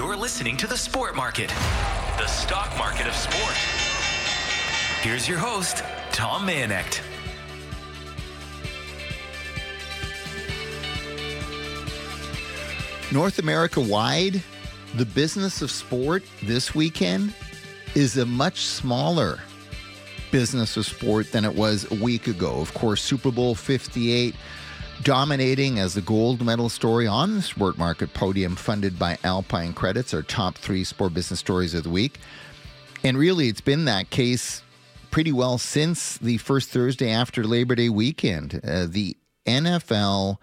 You're listening to The Sport Market, the stock market of sport. Here's your host, Tom Mayenknecht. North America wide, the business of sport this weekend is a much smaller business of sport than it was a week ago. Of course, Super Bowl 58 dominating as the gold medal story on the sport market podium funded by Alpine Credits, our top three sport business stories of the week. And really, it's been that case pretty well since the first Thursday after Labor Day weekend. Uh, the NFL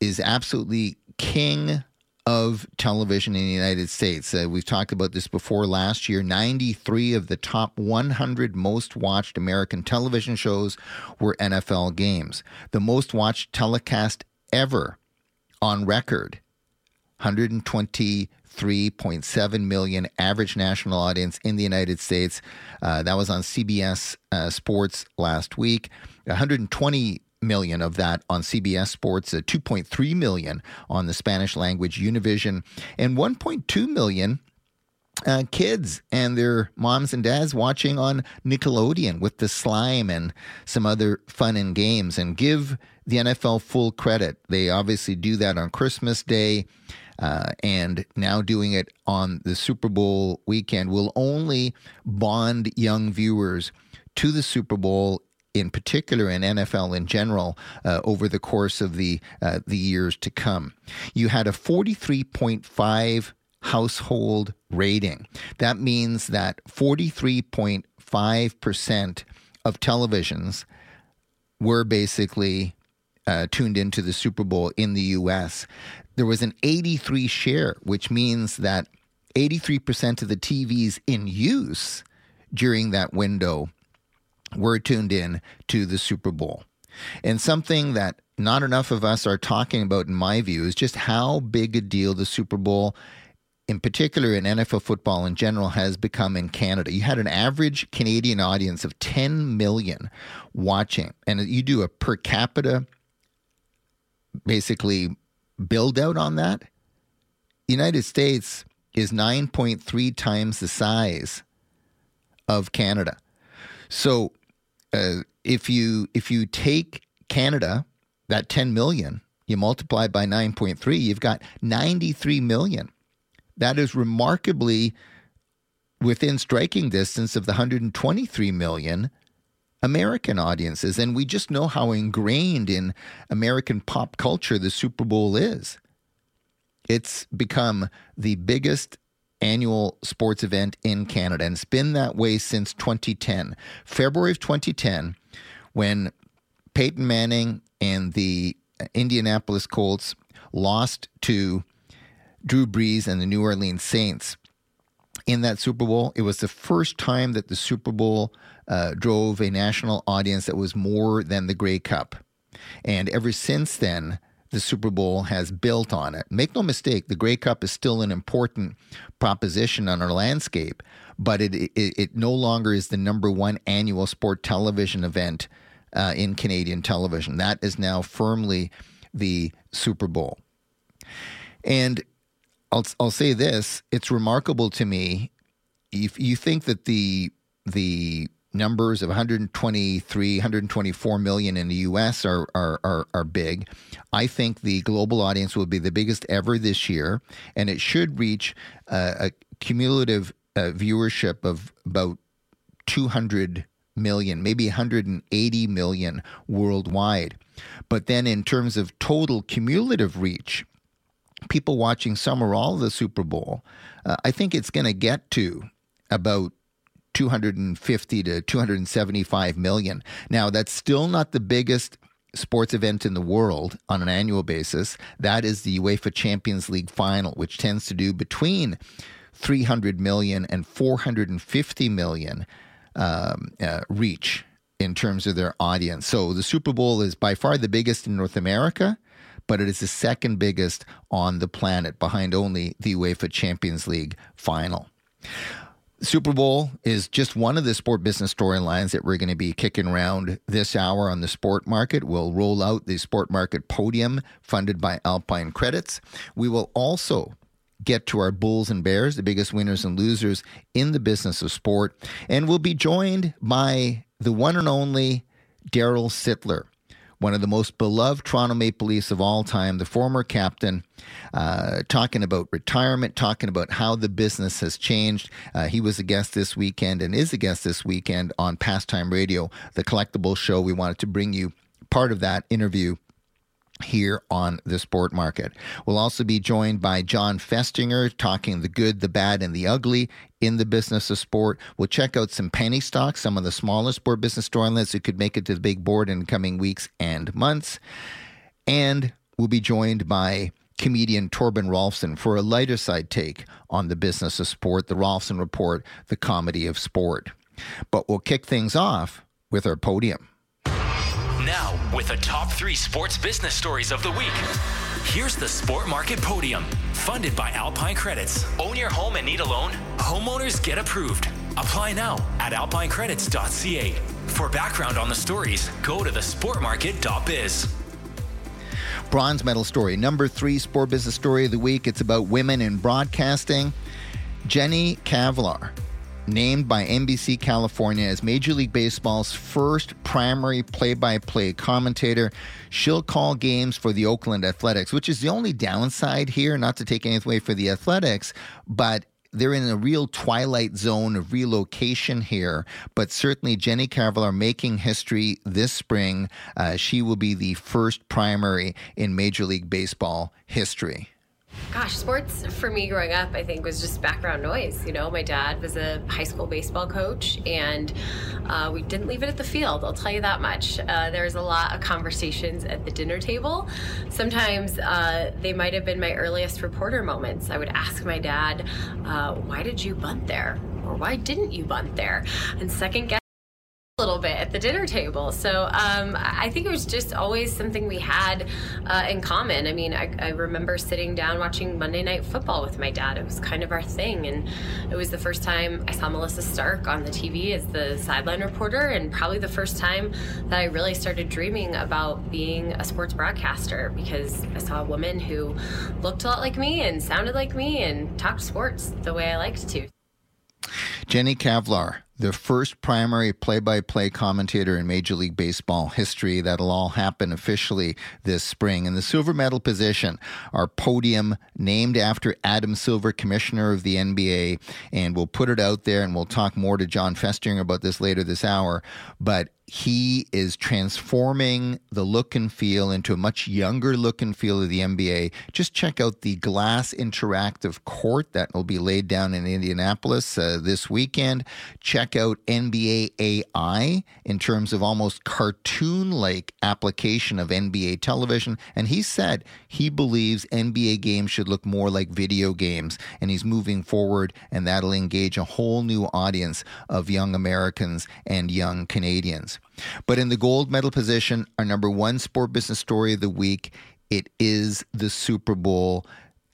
is absolutely king of television in the United States. Uh, we've talked about this before last year. 93 of the top 100 most watched American television shows were NFL games. The most watched telecast ever on record 123.7 million average national audience in the United States. Uh, that was on CBS uh, Sports last week. 120 million of that on CBS Sports, uh, 2.3 million on the Spanish language Univision, and 1.2 million uh, kids and their moms and dads watching on Nickelodeon with the slime and some other fun and games. And give the NFL full credit. They obviously do that on Christmas Day. Uh, and now doing it on the Super Bowl weekend will only bond young viewers to the Super Bowl in particular and NFL in general uh, over the course of the uh, the years to come. You had a 43.5 household rating. That means that 43.5% of televisions were basically uh, tuned into the Super Bowl in the US. There was an 83 share, which means that 83% of the TVs in use during that window were tuned in to the Super Bowl. And something that not enough of us are talking about, in my view, is just how big a deal the Super Bowl, in particular in NFL football in general, has become in Canada. You had an average Canadian audience of 10 million watching, and you do a per capita basically build out on that. United States is 9.3 times the size of Canada. So uh, if you if you take Canada, that 10 million, you multiply by 9.3, you've got 93 million. That is remarkably within striking distance of the 123 million American audiences. And we just know how ingrained in American pop culture the Super Bowl is. It's become the biggest annual sports event in Canada. And it's been that way since 2010. February of 2010, when Peyton Manning and the Indianapolis Colts lost to Drew Brees and the New Orleans Saints in that Super Bowl. It was the first time that the Super Bowl uh, drove a national audience that was more than the Grey Cup. And ever since then, the Super Bowl has built on it. Make no mistake, the Grey Cup is still an important proposition on our landscape, but it, it, it no longer is the number one annual sport television event uh, in Canadian television. That is now firmly the Super Bowl. And I'll, I'll say this it's remarkable to me if you think that the the numbers of 123, 124 million in the US are, are, are, are, big. I think the global audience will be the biggest ever this year, and it should reach uh, a cumulative uh, viewership of about 200 million, maybe 180 million worldwide. But then, in terms of total cumulative reach, people watching some or all of the Super Bowl, uh, I think it's going to get to about 250 to 275 million. Now, that's still not the biggest sports event in the world on an annual basis. That is the UEFA Champions League final, which tends to do between 300 million and 450 million um, uh, reach in terms of their audience. So the Super Bowl is by far the biggest in North America, but it is the second biggest on the planet behind only the UEFA Champions League final. Super Bowl is just one of the sport business storylines that we're going to be kicking around this hour on the sport market. We'll roll out the sport market podium funded by Alpine Credits. We will also get to our Bulls and Bears, the biggest winners and losers in the business of sport. And we'll be joined by the one and only Darryl Sittler one of the most beloved Toronto Maple Leafs of all time, the former captain, uh, talking about retirement, talking about how the business has changed. Uh, he was a guest this weekend and is a guest this weekend on Pastime Radio, the collectible show. We wanted to bring you part of that interview here on the sport market. We'll also be joined by Jon Festinger talking the good, the bad, and the ugly in the business of sport. We'll check out some penny stocks, some of the smaller sport business storylines that could make it to the big board in coming weeks and months. And we'll be joined by comedian Torben Rolfsen for a lighter side take on the business of sport, the Rolfsen Report, the comedy of sport. But we'll kick things off with our podium. Now, with the top three sports business stories of the week, here's the Sport Market Podium, funded by Alpine Credits. Own your home and need a loan? Homeowners get approved. Apply now at alpinecredits.ca. For background on the stories, go to the thesportmarket.biz. Bronze medal story. Number three sport business story of the week. It's about women in broadcasting. Jenny Cavnar named by NBC California as Major League Baseball's first primary play by play commentator. She'll call games for the Oakland Athletics, which is the only downside here, not to take anything away for the Athletics, but they're in a real twilight zone of relocation here, but certainly Jenny Cavnar making history this spring. Uh, she will be the first primary in Major League Baseball history. Gosh, sports for me growing up, I think, was just background noise. You know, my dad was a high school baseball coach, and uh, we didn't leave it at the field. I'll tell you that much. Uh, there was a lot of conversations at the dinner table. Sometimes uh, they might have been my earliest reporter moments. I would ask my dad, uh, "Why did you bunt there?" or "Why didn't you bunt there?" and second guess the dinner table. So um, I think it was just always something we had uh, in common. I mean, I, I, remember sitting down watching Monday Night Football with my dad. It was kind of our thing. And it was the first time I saw Melissa Stark on the TV as the sideline reporter, and probably the first time that I really started dreaming about being a sports broadcaster because I saw a woman who looked a lot like me and sounded like me and talked sports the way I liked to. Jenny Cavnar, the first primary play by play commentator in Major League Baseball history. That'll all happen officially this spring. In the silver medal position, our podium named after Adam Silver, commissioner of the NBA. And we'll put it out there and we'll talk more to Jon Festinger about this later this hour. But he is transforming the look and feel into a much younger look and feel of the NBA. Just check out the glass interactive court that will be laid down in Indianapolis uh, this weekend. Check out NBA AI in terms of almost cartoon like application of NBA television. And he said he believes NBA games should look more like video games. And he's moving forward, and that'll engage a whole new audience of young Americans and young Canadians. But in the gold medal position, our number one sport business story of the week, it is the Super Bowl.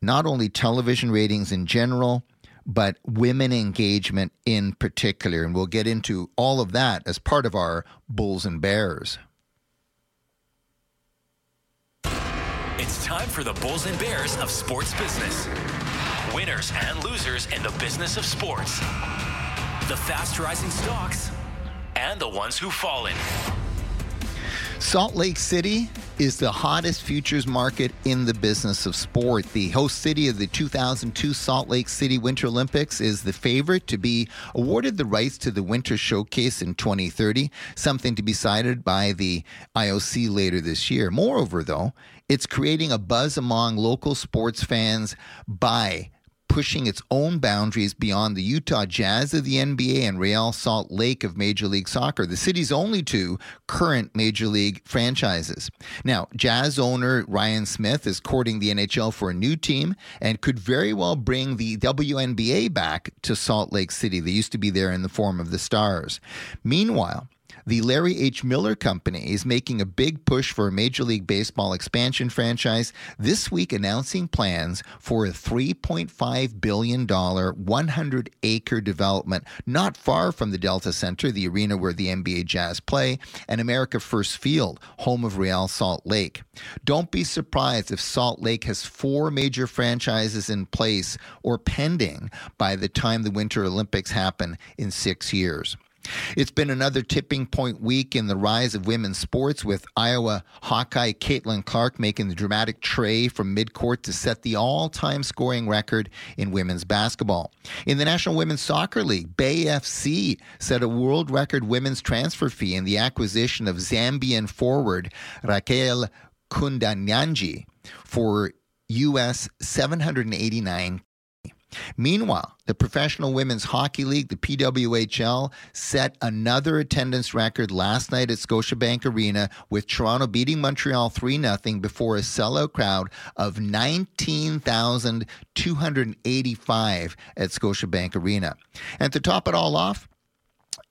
Not only television ratings in general, but women engagement in particular. And we'll get into all of that as part of our Bulls and Bears. It's time for the Bulls and Bears of sports business. Winners and losers in the business of sports. The fast rising stocks and the ones who've fallen. Salt Lake City is the hottest futures market in the business of sport. The host city of the 2002 Salt Lake City Winter Olympics is the favorite to be awarded the rights to the Winter Showcase in 2030, something to be cited by the IOC later this year. Moreover, though, it's creating a buzz among local sports fans by pushing its own boundaries beyond the Utah Jazz of the NBA and Real Salt Lake of Major League Soccer, the city's only two current Major League franchises. Now, Jazz owner Ryan Smith is courting the NHL for a new team and could very well bring the WNBA back to Salt Lake City. They used to be there in the form of the Stars. Meanwhile, The Larry H. Miller Company is making a big push for a Major League Baseball expansion franchise, this week announcing plans for a $3.5 billion, 100 acre development not far from the Delta Center, the arena where the NBA Jazz play, and America First Field, home of Real Salt Lake. Don't be surprised if Salt Lake has four major franchises in place or pending by the time the Winter Olympics happen in six years. It's been another tipping point week in the rise of women's sports with Iowa Hawkeye Caitlin Clark making the dramatic trey from midcourt to set the all time scoring record in women's basketball. In the National Women's Soccer League, Bay FC set a world record women's transfer fee in the acquisition of Zambian forward Racheal Kundananji for US 789 Meanwhile, the Professional Women's Hockey League, the PWHL, set another attendance record last night at Scotiabank Arena with Toronto beating Montreal 3 0 before a sellout crowd of 19,285 at Scotiabank Arena. And to top it all off,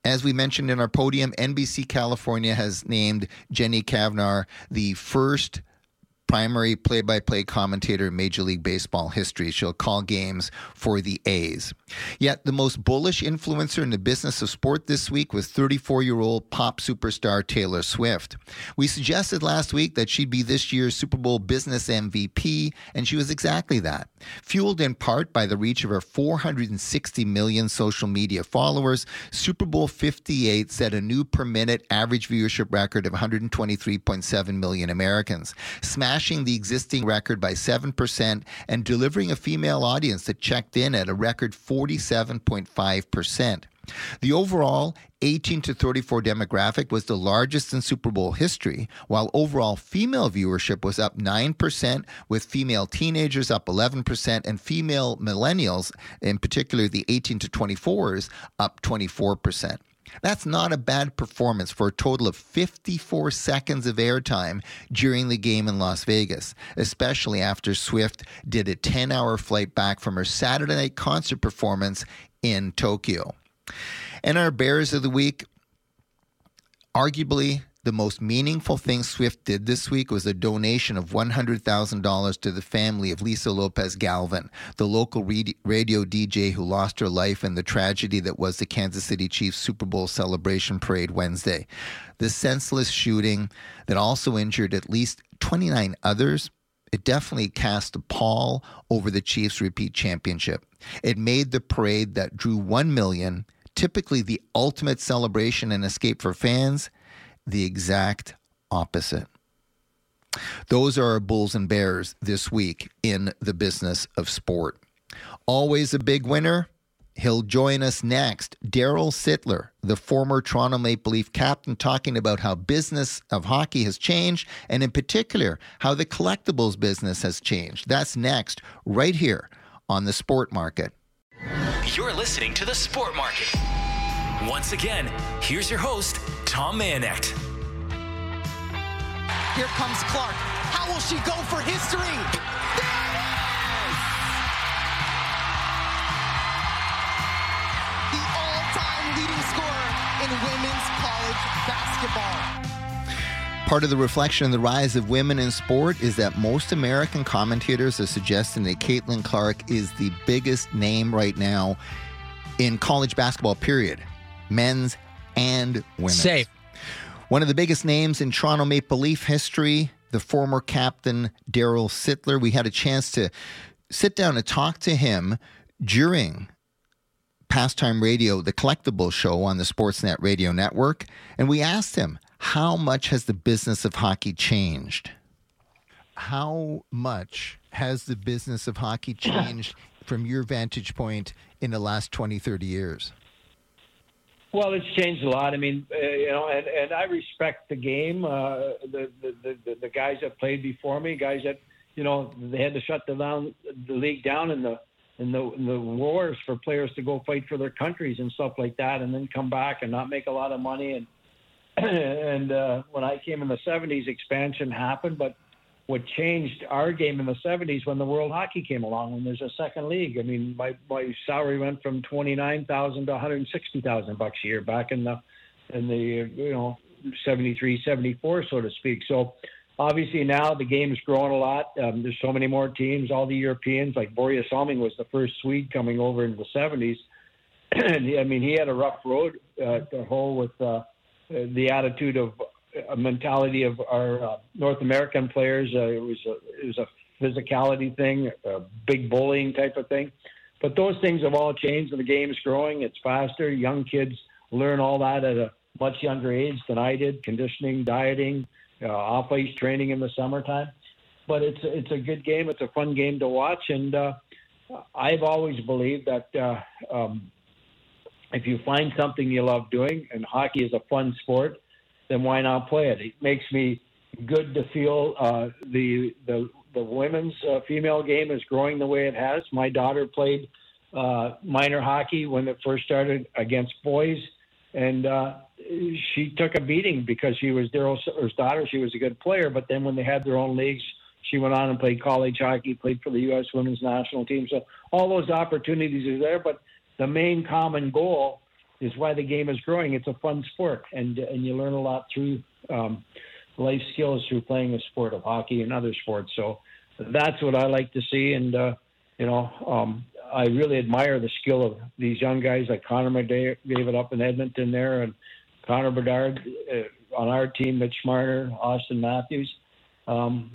as we mentioned in our podium, NBC California has named Jenny Cavnar the first primary play by play commentator in Major League Baseball history. She'll call games for the A's. Yet, the most bullish influencer in the business of sport this week was 34 year old pop superstar Taylor Swift. We suggested last week that she'd be this year's Super Bowl business MVP, and she was exactly that. Fueled in part by the reach of her 460 million social media followers, Super Bowl 58 set a new per minute average viewership record of 123.7 million Americans. Smash smashing the existing record by 7% and delivering a female audience that checked in at a record 47.5%. The overall 18 to 34 demographic was the largest in Super Bowl history, while overall female viewership was up 9%, with female teenagers up 11%, and female millennials, in particular the 18 to 24s, up 24%. That's not a bad performance for a total of 54 seconds of airtime during the game in Las Vegas, especially after Swift did a 10 hour flight back from her Saturday night concert performance in Tokyo. And our Bears of the Week, arguably the most meaningful thing Swift did this week was a donation of $100,000 to the family of Lisa Lopez Galvan, the local radio DJ who lost her life in the tragedy that was the Kansas City Chiefs Super Bowl celebration parade Wednesday. The senseless shooting that also injured at least 29 others it definitely cast a pall over the Chiefs' repeat championship. It made the parade that drew 1 million, typically the ultimate celebration and escape for fans, the exact opposite. Those are our Bulls and Bears this week in the business of sport. Always a big winner. He'll join us next. Darryl Sittler, the former Toronto Maple Leaf captain, talking about how business of hockey has changed, and in particular, how the collectibles business has changed. That's next, right here on the Sport Market. You're listening to the Sport Market. Once again, here's your host, Tom Mayenknecht. Here comes Clark. How will she go for history? There it is! The all-time leading scorer in women's college basketball. Part of the reflection of the rise of women in sport is that most American commentators are suggesting that Caitlin Clark is the biggest name right now in college basketball, period. Men's and women. Safe. One of the biggest names in Toronto Maple Leaf history, the former captain Darryl Sittler. We had a chance to sit down and talk to him during Pastime Radio, the collectible show on the Sportsnet Radio Network, and we asked him, how much has the business of hockey changed? How much has the business of hockey changed from your vantage point in the last 20, 30 years? Well, it's changed a lot. I mean, uh, you know, and, and I respect the game. Uh, the, the the the guys that played before me, guys that you know they had to shut the down the league down in the in the in the wars for players to go fight for their countries and stuff like that, and then come back and not make a lot of money. And and uh, when I came in the '70s, expansion happened, but what changed our game in the 70s when the World Hockey came along, when there's a second league. I mean, my, my salary went from 29,000 to 160,000 bucks a year back in the in the you know 73, 74, so to speak. So obviously now the game's growing a lot. Um, there's so many more teams. All the Europeans, like Börje Salming, was the first Swede coming over in the 70s. and I mean, he had a rough road uh, to hoe with uh, the attitude of a mentality of our uh, North American players. Uh, it was a, it was a physicality thing, a big bullying type of thing. But those things have all changed, and the game's growing. It's faster. Young kids learn all that at a much younger age than I did. Conditioning, dieting, uh, off ice training in the summertime. But it's it's a good game. It's a fun game to watch, and uh, I've always believed that uh, um, if you find something you love doing, and hockey is a fun sport, then why not play it? It makes me good to feel uh, the the the women's uh, female game is growing the way it has. My daughter played uh, minor hockey when it first started against boys, and uh, she took a beating because she was Darryl's daughter. She was a good player, but then when they had their own leagues, she went on and played college hockey, played for the U.S. women's national team. So all those opportunities are there, but the main common goal is why the game is growing. It's a fun sport, and and you learn a lot through um, life skills through playing a sport of hockey and other sports. So that's what I like to see, and uh, you know, um, I really admire the skill of these young guys like Connor McDavid up in Edmonton there, and Connor Bedard uh, on our team, Mitch Marner, Auston Matthews. Um,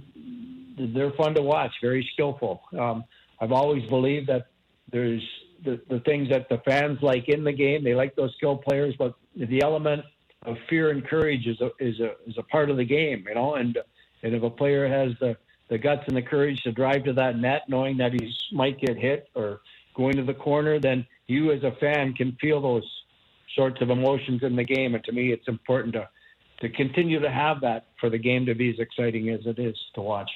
they're fun to watch, very skillful. Um, I've always believed that there's the, the things that the fans like in the game. They like those skilled players, but the element of fear and courage is a is a is a part of the game, you know. And and if a player has the the guts and the courage to drive to that net, knowing that he might get hit or going to the corner, then you as a fan can feel those sorts of emotions in the game. And to me, it's important to to continue to have that for the game to be as exciting as it is to watch.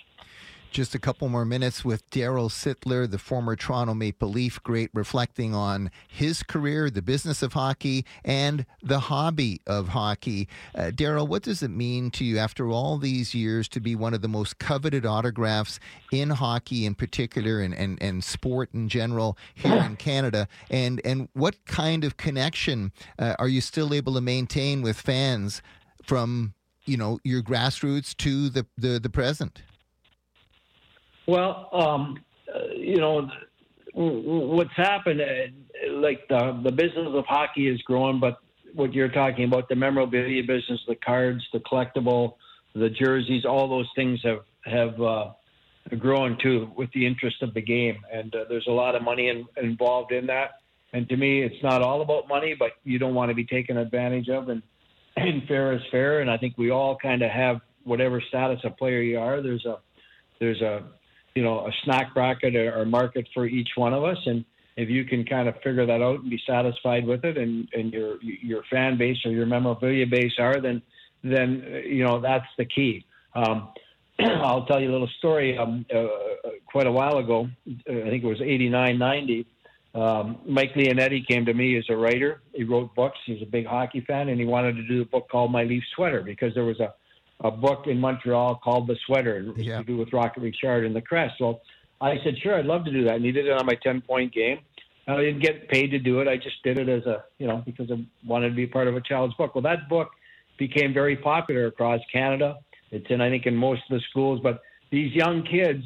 Just a couple more minutes with Darryl Sittler, the former Toronto Maple Leaf great, reflecting on his career, the business of hockey, and the hobby of hockey. Uh, Darryl, what does it mean to you after all these years to be one of the most coveted autographs in hockey in particular and, and, and sport in general here in Canada? And, and what kind of connection uh, are you still able to maintain with fans from you know your grassroots to the, the, the present? Well, um, uh, you know, what's happened, uh, like the the business of hockey is growing, but what you're talking about, the memorabilia business, the cards, the collectible, the jerseys, all those things have have uh, grown too with the interest of the game, and uh, there's a lot of money in, involved in that. And to me, it's not all about money, but you don't want to be taken advantage of, and, and fair is fair. And I think we all kind of have whatever status a player you are. There's a there's a you know a snack bracket or market for each one of us. And if you can kind of figure that out and be satisfied with it and, and your your fan base or your memorabilia base are then then you know that's the key. Um, I'll tell you a little story. Um, uh, quite a while ago I think it was 89 90 um, Mike Leonetti came to me as a writer. He wrote books. He's a big hockey fan and he wanted to do a book called My Leaf Sweater because there was a a book in Montreal called The Sweater, yeah. to do with Rocket Richard and the Crest. So I said, sure, I'd love to do that. And he did it on my 10 point game. I didn't get paid to do it. I just did it as a, you know, because I wanted to be part of a child's book. Well, that book became very popular across Canada. It's in, I think, in most of the schools. But these young kids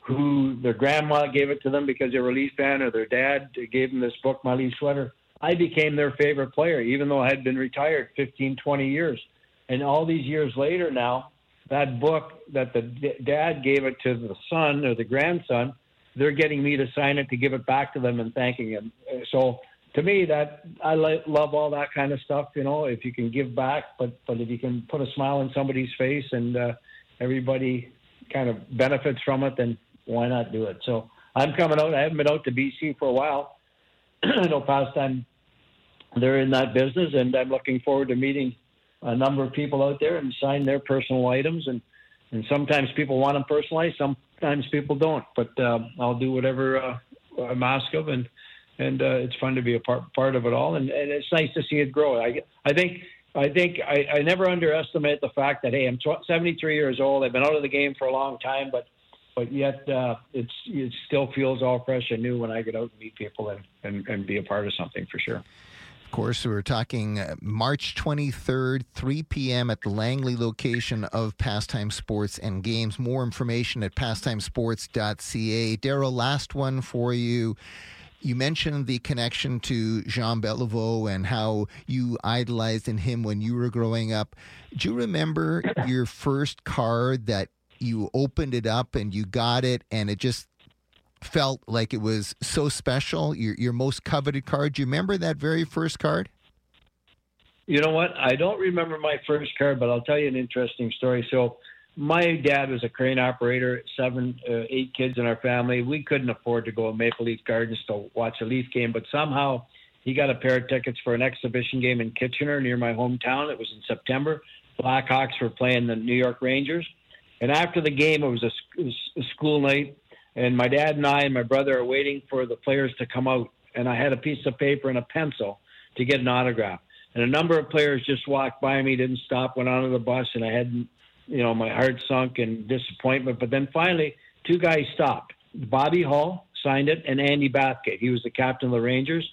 who their grandma gave it to them because they were a Leaf fan or their dad gave them this book, My Leaf Sweater, I became their favorite player, even though I had been retired 15, 20 years. And all these years later now, that book that the dad gave it to the son or the grandson, they're getting me to sign it to give it back to them and thanking him. So to me, that I love all that kind of stuff. You know, if you can give back, but but if you can put a smile on somebody's face and uh, everybody kind of benefits from it, then why not do it? So I'm coming out. I haven't been out to BC for a while. I know past time they're in that business, and I'm looking forward to meeting a number of people out there and sign their personal items. And, and sometimes people want them personalized, sometimes people don't. But uh, I'll do whatever uh, I'm asked of, and and uh, it's fun to be a part part of it all. And, and it's nice to see it grow. I I think. I think I, I never underestimate the fact that hey, I'm 73 years old. I've been out of the game for a long time, but but yet uh, it's it still feels all fresh and new when I get out and meet people and, and, and be a part of something for sure. Of course, we're talking uh, March 23rd, 3 p.m. at the Langley location of Pastime Sports and Games. More information at pastimesports.ca. Darryl, last one for you. You mentioned the connection to Jean Beliveau and how you idolized in him when you were growing up. Do you remember your first card that you opened it up and you got it and it just felt like it was so special? Your your most coveted card. Do you remember that very first card? You know what? I don't remember my first card, but I'll tell you an interesting story. So my dad was a crane operator, seven, uh, eight kids in our family. We couldn't afford to go to Maple Leaf Gardens to watch a Leaf game, but somehow he got a pair of tickets for an exhibition game in Kitchener near my hometown. It was in September. Blackhawks were playing the New York Rangers. And after the game, it was a, it was a school night, and my dad and I and my brother are waiting for the players to come out. And I had a piece of paper and a pencil to get an autograph. And a number of players just walked by me, didn't stop, went onto the bus, and I had you know, my heart sunk in disappointment. But then finally, two guys stopped. Bobby Hull signed it, and Andy Bathgate. He was the captain of the Rangers.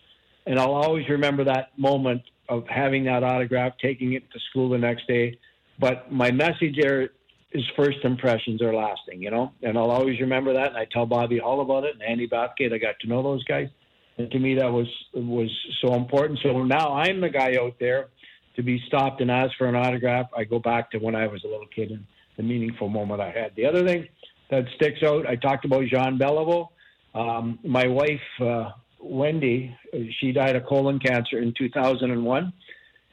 And I'll always remember that moment of having that autograph, taking it to school the next day. But my message there is first impressions are lasting, you know, and I'll always remember that. And I tell Bobby Hull about it and Andy Bathgate. I got to know those guys, and to me that was was so important. So now I'm the guy out there to be stopped and asked for an autograph, I go back to when I was a little kid and the meaningful moment I had. The other thing that sticks out, I talked about Jean Beliveau. Um, my wife, uh, Wendy, she died of colon cancer in 2001.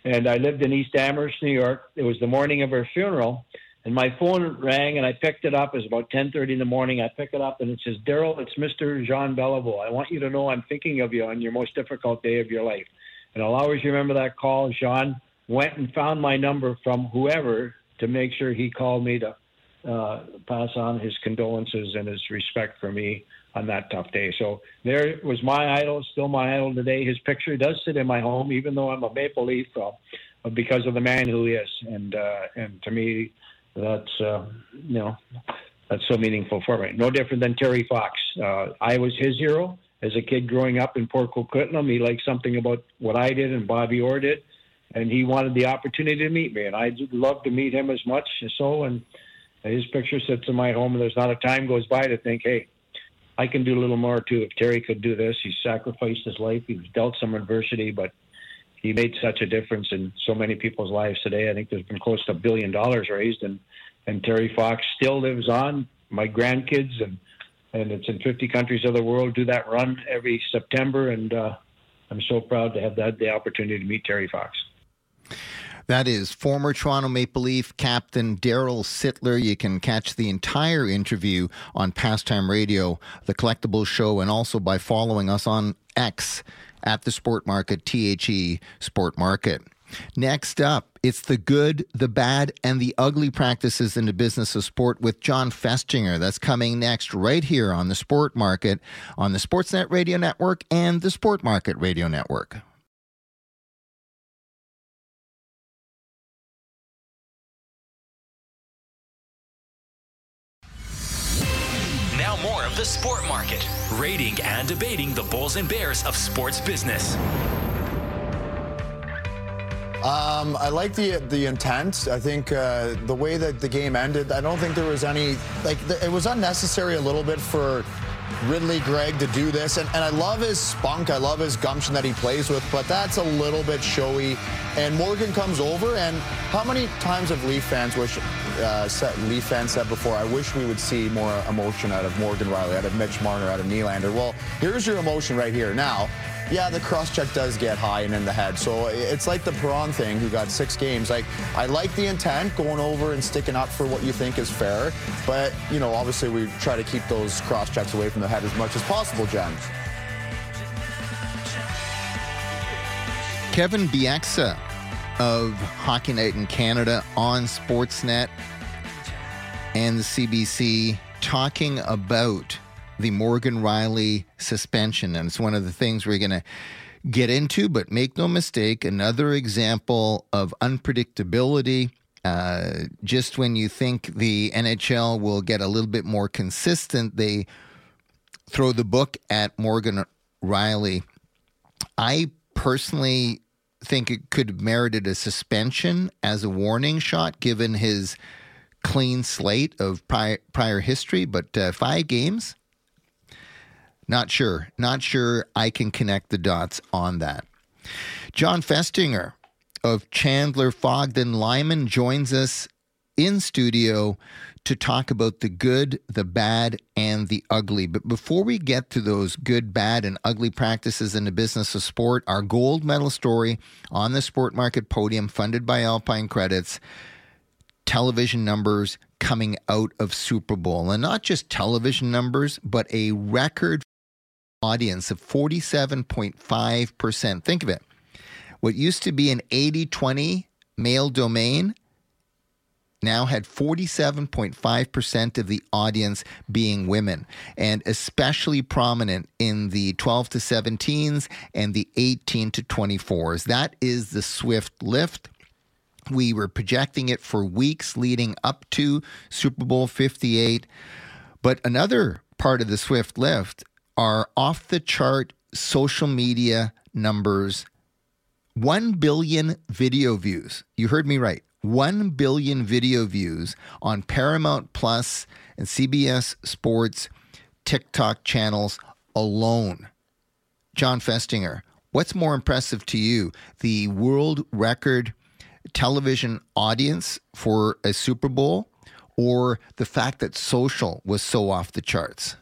And I lived in East Amherst, New York. It was the morning of her funeral. And my phone rang, and I picked it up. It was about 10:30 in the morning. I pick it up, and it says, "Darryl, it's Mr. Jean Beliveau. I want you to know I'm thinking of you on your most difficult day of your life." And I'll always remember that call, Jean went and found my number from whoever to make sure he called me to uh, pass on his condolences and his respect for me on that tough day. So there was my idol, still my idol today. His picture does sit in my home, even though I'm a Maple Leaf, uh, because of the man who is. And uh, and to me, that's uh, you know that's so meaningful for me. No different than Terry Fox. Uh, I was his hero as a kid growing up in Port Coquitlam. He liked something about what I did and Bobby Orr did and he wanted the opportunity to meet me, and I'd love to meet him as much. So, and his picture sits in my home, and there's not a time goes by to think, hey, I can do a little more too. If Terry could do this, he sacrificed his life. He was dealt some adversity, but he made such a difference in so many people's lives today. I think there's been close to a billion dollars raised, and and Terry Fox still lives on. My grandkids and and it's in 50 countries of the world do that run every September, and uh, I'm so proud to have that the opportunity to meet Terry Fox. That is former Toronto Maple Leaf captain Darryl Sittler. You can catch the entire interview on Pastime Radio, the Collectibles Show, and also by following us on X at the Sport Market, THE Sport Market. Next up, it's the good, the bad, and the ugly practices in the business of sport with Jon Festinger. That's coming next right here on the Sport Market, on the Sportsnet Radio Network and the Sport Market Radio Network. Of the sport market, rating and debating the bulls and bears of sports business. Um, I like the the intent. I think uh, the way that the game ended, I don't think there was any like it was unnecessary a little bit for Ridly Greig to do this. And, and I love his spunk. I love his gumption that he plays with, but that's a little bit showy. And Morgan comes over, and how many times have Leaf fans wish, uh, said, Leaf fans said before, I wish we would see more emotion out of Morgan Rielly, out of Mitch Marner, out of Nylander. Well, here's your emotion right here. Now, yeah, the cross check does get high and in the head. So it's like the Perron thing, who got six games. Like, I like the intent, going over and sticking up for what you think is fair. But, you know, obviously we try to keep those cross checks away from the head as much as possible, Jen. Kevin Bieksa of Hockey Night in Canada on Sportsnet and the CBC talking about the Morgan Rielly suspension. And it's one of the things we're going to get into, but make no mistake, another example of unpredictability. Uh, just when you think the NHL will get a little bit more consistent, they throw the book at Morgan Rielly. I personally think it could have merited a suspension as a warning shot given his clean slate of prior, prior history, but uh, five games? Not sure. Not sure I can connect the dots on that. Jon Festinger of Chandler Fogden Lyman joins us in studio to talk about the good, the bad, and the ugly. But before we get to those good, bad, and ugly practices in the business of sport, our gold medal story on the sport market podium, funded by Alpine Credits, television numbers coming out of Super Bowl. And not just television numbers, but a record audience of 47.5%. Think of it. What used to be an 80 20 male domain now had 47.5% of the audience being women, and especially prominent in the 12 to 17s and the 18 to 24s. That is the Swift lift. We were projecting it for weeks leading up to Super Bowl 58. But another part of the Swift lift are off the chart social media numbers 1 billion video views. You heard me right. 1 billion video views on Paramount Plus and CBS Sports TikTok channels alone. Jon Festinger, what's more impressive to you? The world record television audience for a Super Bowl or the fact that social was so off the charts?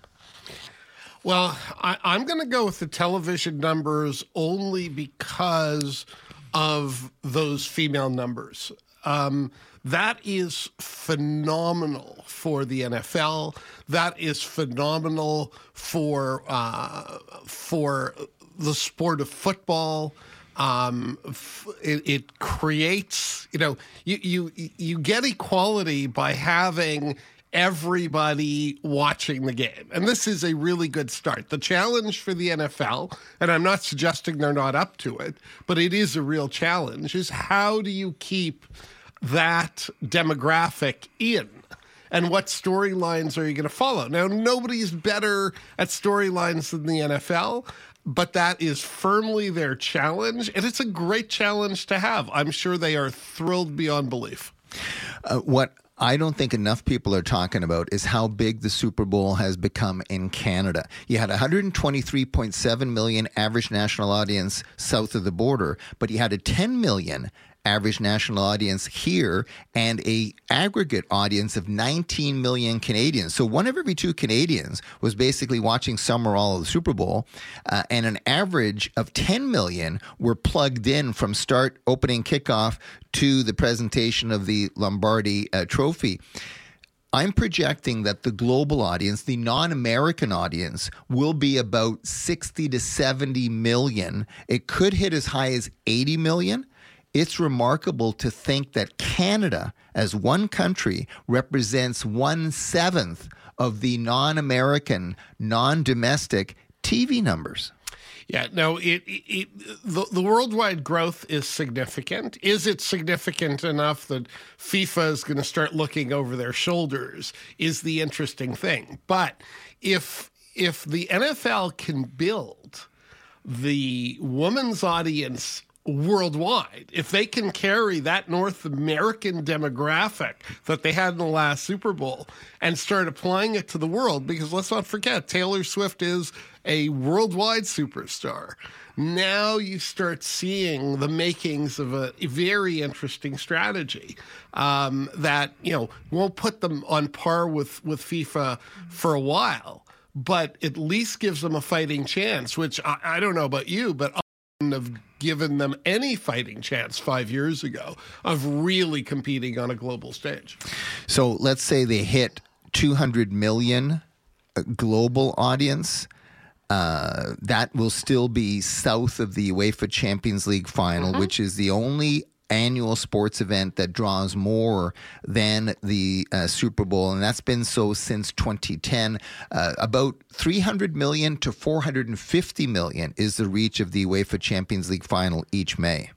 Well, I, am going to go with the television numbers only because of those female numbers. Um, that is phenomenal for the NFL. That is phenomenal for uh, for the sport of football. Um, it, it, creates, you know, you, you you get equality by having everybody watching the game. And this is a really good start. The challenge for the NFL, and I'm not suggesting they're not up to it, but it is a real challenge, is how do you keep that demographic in? And what storylines are you going to follow? Now, nobody's better at storylines than the NFL, but that is firmly their challenge. And it's a great challenge to have. I'm sure they are thrilled beyond belief. Uh, what I don't think enough people are talking about is how big the Super Bowl has become in Canada. You had 123.7 million average national audience south of the border, but you had a 10 million average national audience here and a aggregate audience of 19 million Canadians. So one of every two Canadians was basically watching some or all of the Super Bowl, uh, and an average of 10 million were plugged in from start opening kickoff to the presentation of the Lombardi uh, Trophy. I'm projecting that the global audience, the non American audience, will be about 60 to 70 million. It could hit as high as 80 million it's remarkable to think that Canada, as one country, represents one seventh of the non American, non domestic TV numbers. Yeah, no, it, it, the, the worldwide growth is significant. Is it significant enough that FIFA is going to start looking over their shoulders? Is the interesting thing. But if if the NFL can build the women's audience worldwide. If they can carry that North American demographic that they had in the last Super Bowl and start applying it to the world, because let's not forget, Taylor Swift is a worldwide superstar. Now you start seeing the makings of a, very interesting strategy um, that you know won't put them on par with with FIFA for a while, but at least gives them a fighting chance. Which I, I don't know about you, but have given them any fighting chance five years ago of really competing on a global stage. So let's say they hit 200 million uh, global audience. Uh, that will still be south of the UEFA Champions League final, mm-hmm. which is the only annual sports event that draws more than the uh, Super Bowl, and that's been so since 2010. Uh, about 300 million to 450 million is the reach of the UEFA Champions League final each May.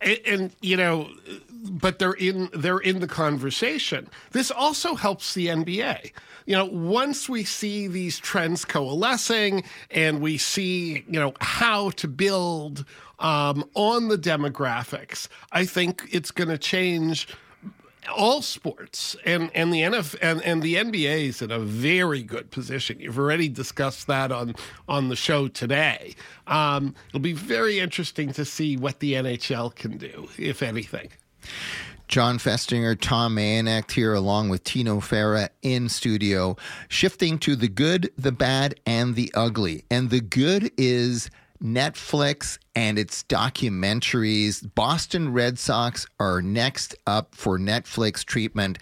and, and you know, but they're in they're in the conversation. This also helps the NBA you know, once we see these trends coalescing and we see, you know, how to build um, on the demographics, I think it's going to change all sports and and the NF and, and the NBA is in a very good position. You've already discussed that on on the show today. Um, it'll be very interesting to see what the NHL can do, if anything. Jon Festinger, Tom Mayenknecht here, along with Tino Fera in studio, shifting to the good, the bad, and the ugly. And the good is Netflix and its documentaries. Boston Red Sox are next up for Netflix treatment.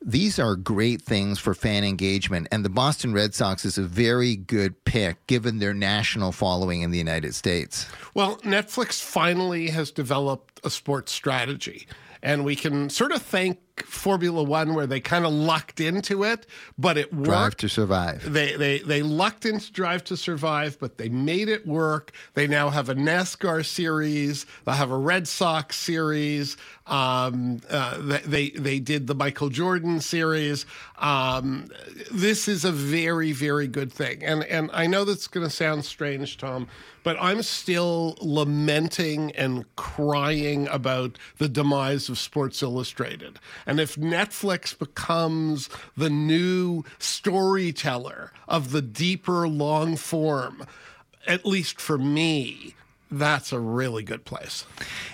These are great things for fan engagement, and the Boston Red Sox is a very good pick given their national following in the United States. Well, Netflix finally has developed a sports strategy, and we can sort of thank Formula One where they kind of lucked into it, but it worked. Drive to Survive. They they they lucked into Drive to Survive, but they made it work. They now have a NASCAR series. They have a Red Sox series. Um, uh, they they did the Michael Jordan series. Um, this is a very very good thing, and and I know that's going to sound strange, Tom, but I'm still lamenting and crying about the demise of Sports Illustrated. And if Netflix becomes the new storyteller of the deeper long form, at least for me, that's a really good place.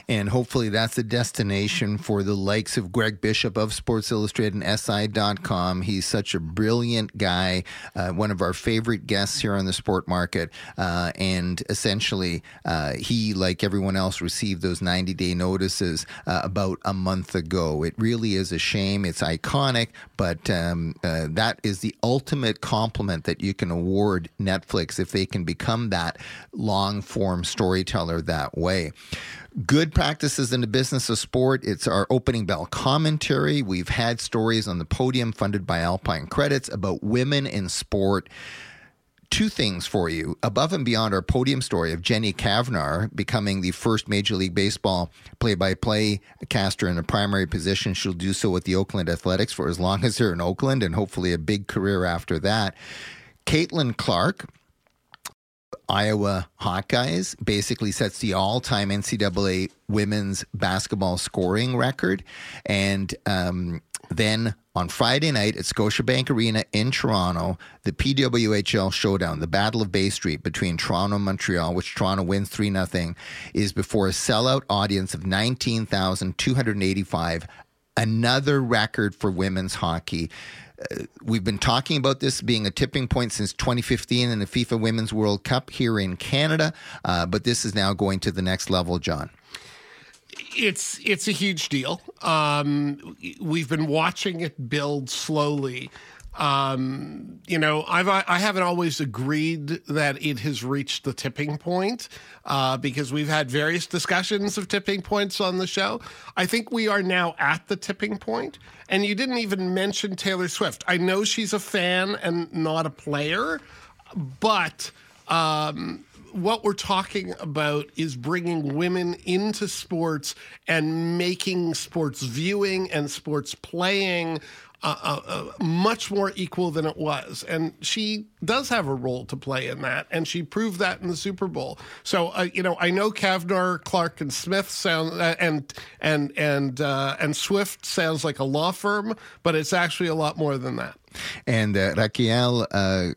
And hopefully that's a destination for the likes of Greg Bishop of Sports Illustrated and SI.com. He's such a brilliant guy, uh, one of our favorite guests here on the sport market. Uh, and essentially, uh, he, like everyone else, received those 90 day notices uh, about a month ago. It really is a shame. It's iconic, but um, uh, that is the ultimate compliment that you can award Netflix if they can become that long form storyteller that way. Good practices in the business of sport. It's our opening bell commentary. We've had stories on the podium funded by Alpine Credits about women in sport two things for you. Above and beyond our podium story of Jenny Cavnar becoming the first Major League Baseball play by play caster in a primary position, she'll do so with the Oakland Athletics for as long as they're in Oakland and hopefully a big career after that. Caitlin Clark Iowa Hawkeyes basically sets the all time NCAA women's basketball scoring record. And um, then on Friday night at Scotiabank Arena in Toronto, the PWHL showdown, the Battle of Bay Street between Toronto and Montreal, which Toronto wins 3 0, is before a sellout audience of 19,285. Another record for women's hockey. We've been talking about this being a tipping point since 2015 in the FIFA Women's World Cup here in Canada, uh, but this is now going to the next level, Jon. It's it's a huge deal. Um, we've been watching it build slowly. Um, you know, I've I haven't always agreed that it has reached the tipping point uh, because we've had various discussions of tipping points on the show. I think we are now at the tipping point, and you didn't even mention Taylor Swift. I know she's a fan and not a player, but. Um, what we're talking about is bringing women into sports and making sports viewing and sports playing uh, uh, much more equal than it was. And she does have a role to play in that, and she proved that in the Super Bowl. So, uh, you know, I know Cavnar, Clark, and Smith sound uh, and and and uh, and Swift sounds like a law firm, but it's actually a lot more than that. And uh, Racheal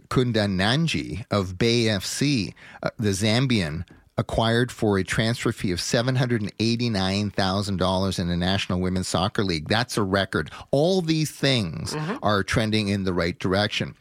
Kundananji of Bay FC, the Zambian, acquired for a transfer fee of $789,000 in the National Women's Soccer League. That's a record. All these things mm-hmm. are trending in the right direction.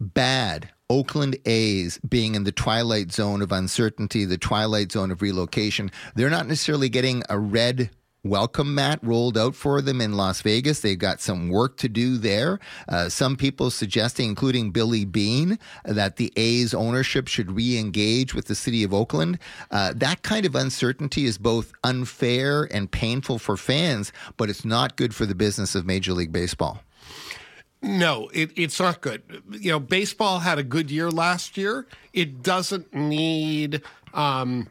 Bad. Oakland A's being in the twilight zone of uncertainty, the twilight zone of relocation. They're not necessarily getting a red welcome mat rolled out for them in Las Vegas. They've got some work to do there. Uh, some people suggesting, including Billy Bean, that the A's ownership should re engage with the city of Oakland. Uh, that kind of uncertainty is both unfair and painful for fans, but it's not good for the business of Major League Baseball. No, it, it's not good. You know, baseball had a good year last year. It doesn't need um,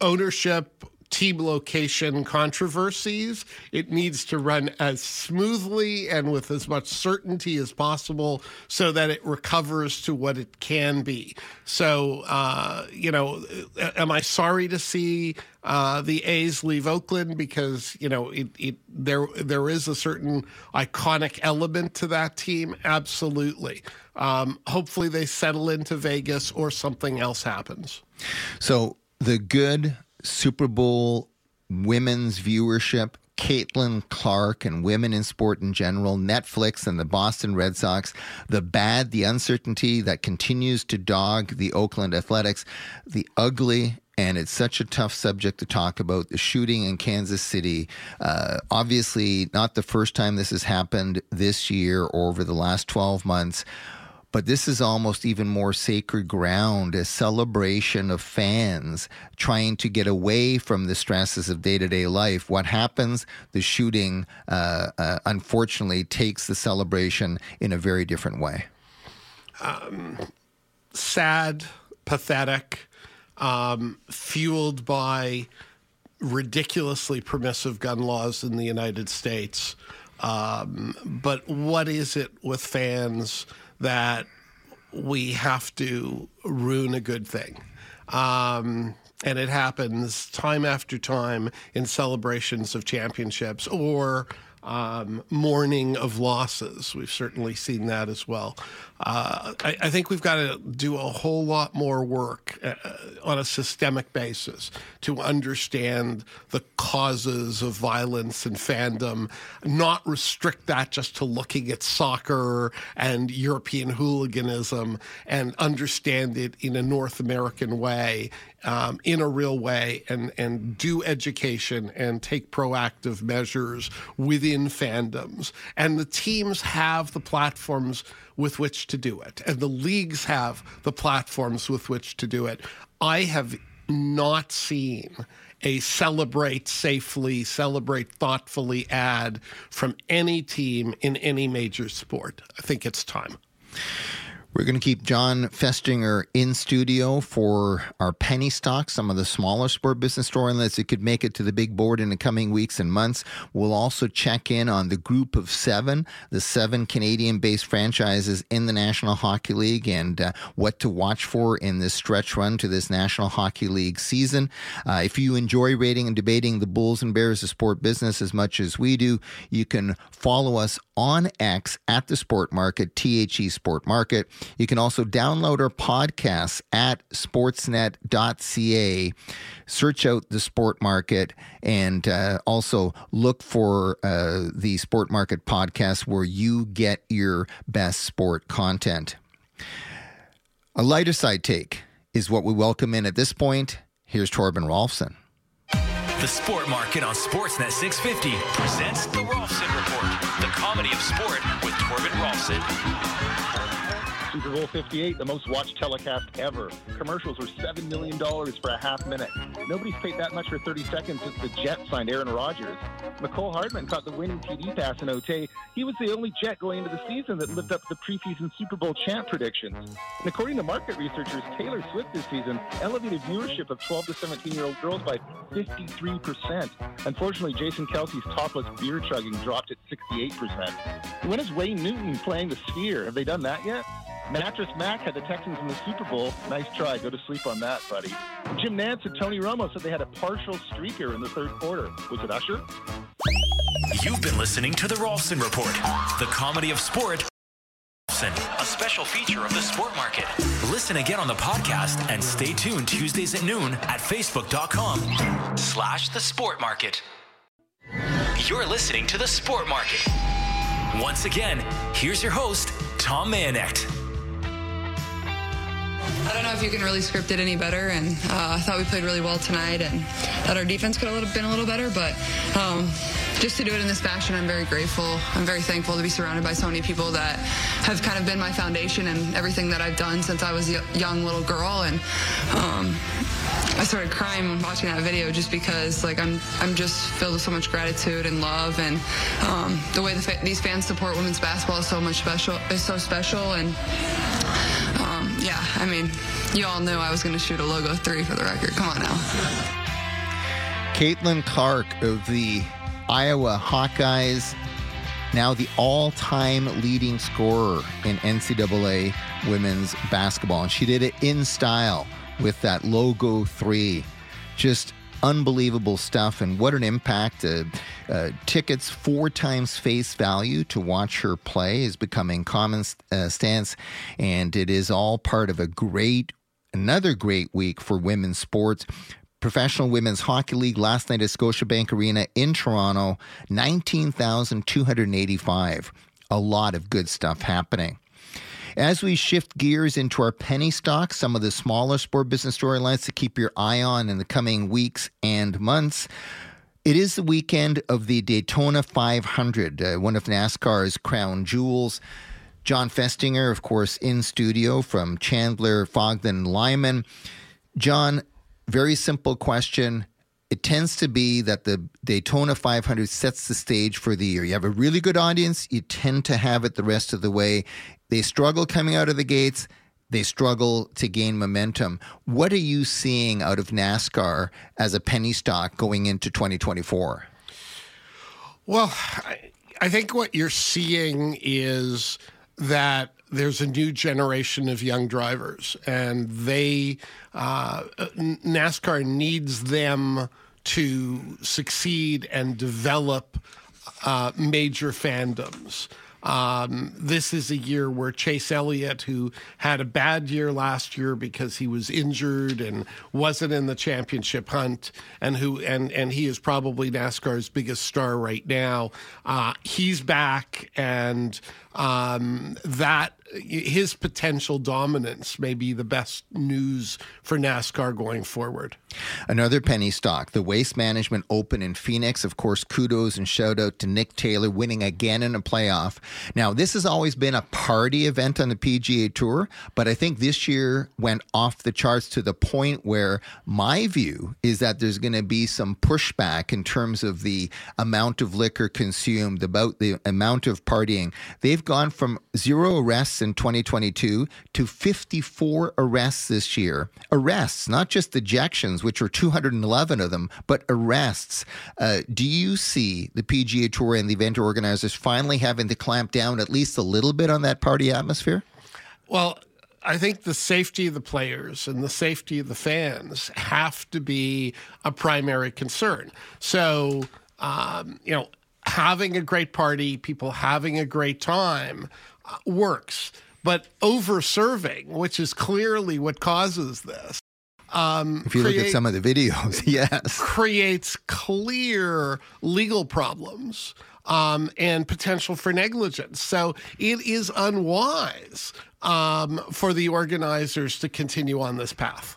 ownership team location controversies. It needs to run as smoothly and with as much certainty as possible so that it recovers to what it can be. So, uh, you know, am I sorry to see uh, the A's leave Oakland because you know it, it, there there is a certain iconic element to that team. Absolutely. Um, hopefully, they settle into Vegas or something else happens. So the good Super Bowl women's viewership Caitlin Clark and women in sport in general, Netflix and the Boston Red Sox, the bad, the uncertainty that continues to dog the Oakland Athletics, the ugly and it's such a tough subject to talk about. The shooting in Kansas City, uh, obviously, not the first time this has happened this year or over the last 12 months. But this is almost even more sacred ground, a celebration of fans trying to get away from the stresses of day to day life. What happens? The shooting, uh, uh, unfortunately, takes the celebration in a very different way. Um, sad, pathetic um, fueled by ridiculously permissive gun laws in the United States. Um, but what is it with fans that we have to ruin a good thing? Um, and it happens time after time in celebrations of championships or um, mourning of losses. We've certainly seen that as well. Uh, I, I, think we've got to do a whole lot more work uh, on a systemic basis to understand the causes of violence and fandom, not restrict that just to looking at soccer and European hooliganism, and understand it in a North American way, um, in a real way, and, and do education and take proactive measures within fandoms. And the teams have the platforms with which to do it, and the leagues have the platforms with which to do it. I have not seen a celebrate safely, celebrate thoughtfully ad from any team in any major sport. I think it's time. We're going to keep Jon Festinger in studio for our penny stocks, some of the smaller sport business storylines that could make it to the big board in the coming weeks and months. We'll also check in on the group of seven, the seven Canadian based franchises in the National Hockey League, and uh, what to watch for in this stretch run to this National Hockey League season. Uh, if you enjoy rating and debating the Bulls and Bears of sport business as much as we do, you can follow us on X at the Sport Market, THE Sport Market. You can also download our podcasts at sportsnet.ca. Search out the Sport Market and uh, also look for uh, the Sport Market podcast where you get your best sport content. A lighter side take is what we welcome in at this point. Here's Torben Rolfsen. The Sport Market on Sportsnet 650 presents the Rolfsen Report, the comedy of sport with Torben Rolfsen. Super Bowl 58, the most watched telecast ever. Commercials were $7 million for a half minute. Nobody's paid that much for 30 seconds since the Jets signed Aaron Rodgers. Mecole Hardman caught the winning TD pass in OT. He was the only Jet going into the season that lived up to the preseason Super Bowl champ predictions. And according to market researchers, Taylor Swift this season elevated viewership of 12 to 17 year old girls by 53%. Unfortunately, Jason Kelce's topless beer chugging dropped at 68%. When is Wayne Newton playing the Sphere? Have they done that yet? Mattress Mac had the Texans in the Super Bowl. Nice try. Go to sleep on that, buddy. Jim Nantz and Tony Romo said they had a partial streaker in the third quarter. Was it Usher? You've been listening to the Rolfsen Report, the comedy of sport. A special feature of the Sport Market. Listen again on the podcast and stay tuned Tuesdays at noon at facebook.com slash the Sport Market. You're listening to the Sport Market. Once again, here's your host, Tom Mayenknecht. I don't know if you can really script it any better, and uh, I thought we played really well tonight, and that our defense could have been a little better, but um, just to do it in this fashion, I'm very grateful. I'm very thankful to be surrounded by so many people that have kind of been my foundation and everything that I've done since I was a young little girl, and um, I started crying when watching that video just because like I'm I'm just filled with so much gratitude and love and um, the way the fa- these fans support women's basketball is so much special is so special and I mean, you all knew I was going to shoot a logo three for the record. Come on now. Caitlin Clark of the Iowa Hawkeyes, now the all time leading scorer in NCAA women's basketball. And she did it in style with that logo three. Just unbelievable stuff and what an impact uh, uh, tickets four times face value to watch her play is becoming common uh, stance and it is all part of a great another great week for women's sports Professional Women's Hockey League last night at Scotiabank Arena in Toronto, 19,285. A lot of good stuff happening. As we shift gears into our penny stocks, some of the smaller sport business storylines to keep your eye on in the coming weeks and months. It is the weekend of the Daytona 500, uh, one of NASCAR's crown jewels. Jon Festinger, of course, in studio from Chandler, Fogden, Lyman. Jon, very simple question. It tends to be that the Daytona 500 sets the stage for the year. You have a really good audience, you tend to have it the rest of the way. They struggle coming out of the gates. They struggle to gain momentum. What are you seeing out of NASCAR as a penny stock going into 2024? Well, I, I think what you're seeing is that there's a new generation of young drivers, and they uh, NASCAR needs them to succeed and develop uh, major fandoms. Um, this is a year where Chase Elliott, who had a bad year last year because he was injured and wasn't in the championship hunt, and who and and he is probably NASCAR's biggest star right now. Uh, he's back, and um, that his potential dominance may be the best news for NASCAR going forward. Another penny stock, the Waste Management Open in Phoenix. Of course, kudos and shout out to Nick Taylor winning again in a playoff. Now, this has always been a party event on the PGA Tour, but I think this year went off the charts to the point where my view is that there's going to be some pushback in terms of the amount of liquor consumed, about the amount of partying. They've gone from zero arrests in 2022 to 54 arrests this year. Arrests, not just ejections, which are 211 of them, but arrests. Uh, do you see the PGA Tour and the event organizers finally having to clamp down at least a little bit on that party atmosphere? Well, I think the safety of the players and the safety of the fans have to be a primary concern. So, um, you know, having a great party, people having a great time uh, works. But over serving, which is clearly what causes this, um, if you create, look at some of the videos, yes, creates clear legal problems um, and potential for negligence. So it is unwise um, for the organizers to continue on this path.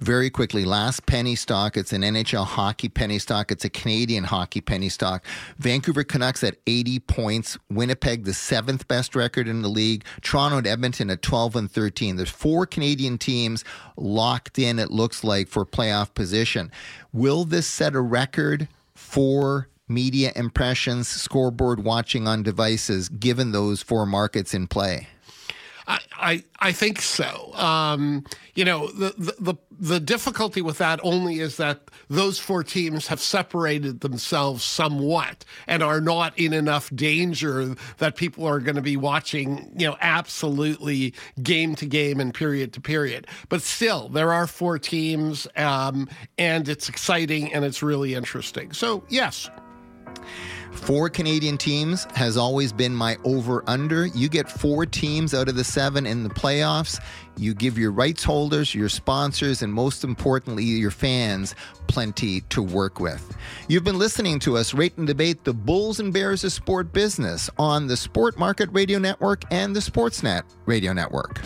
Very quickly, last penny stock. It's an NHL hockey penny stock. It's a Canadian hockey penny stock. Vancouver Canucks at 80 points. Winnipeg, the seventh best record in the league. Toronto and Edmonton at 12 and 13. There's four Canadian teams locked in, it looks like, for playoff position. Will this set a record for media impressions, scoreboard watching on devices, given those four markets in play? I, I, I think so. Um, you know, the, the, the the difficulty with that only is that those four teams have separated themselves somewhat and are not in enough danger that people are going to be watching, you know, absolutely game to game and period to period. But still, there are four teams, um, and it's exciting and it's really interesting. So yes, Four Canadian teams has always been my over under. You get four teams out of the seven in the playoffs. You give your rights holders, your sponsors, and most importantly, your fans plenty to work with. You've been listening to us rate and debate the Bulls and Bears of sport business on the Sport Market Radio Network and the Sportsnet Radio Network.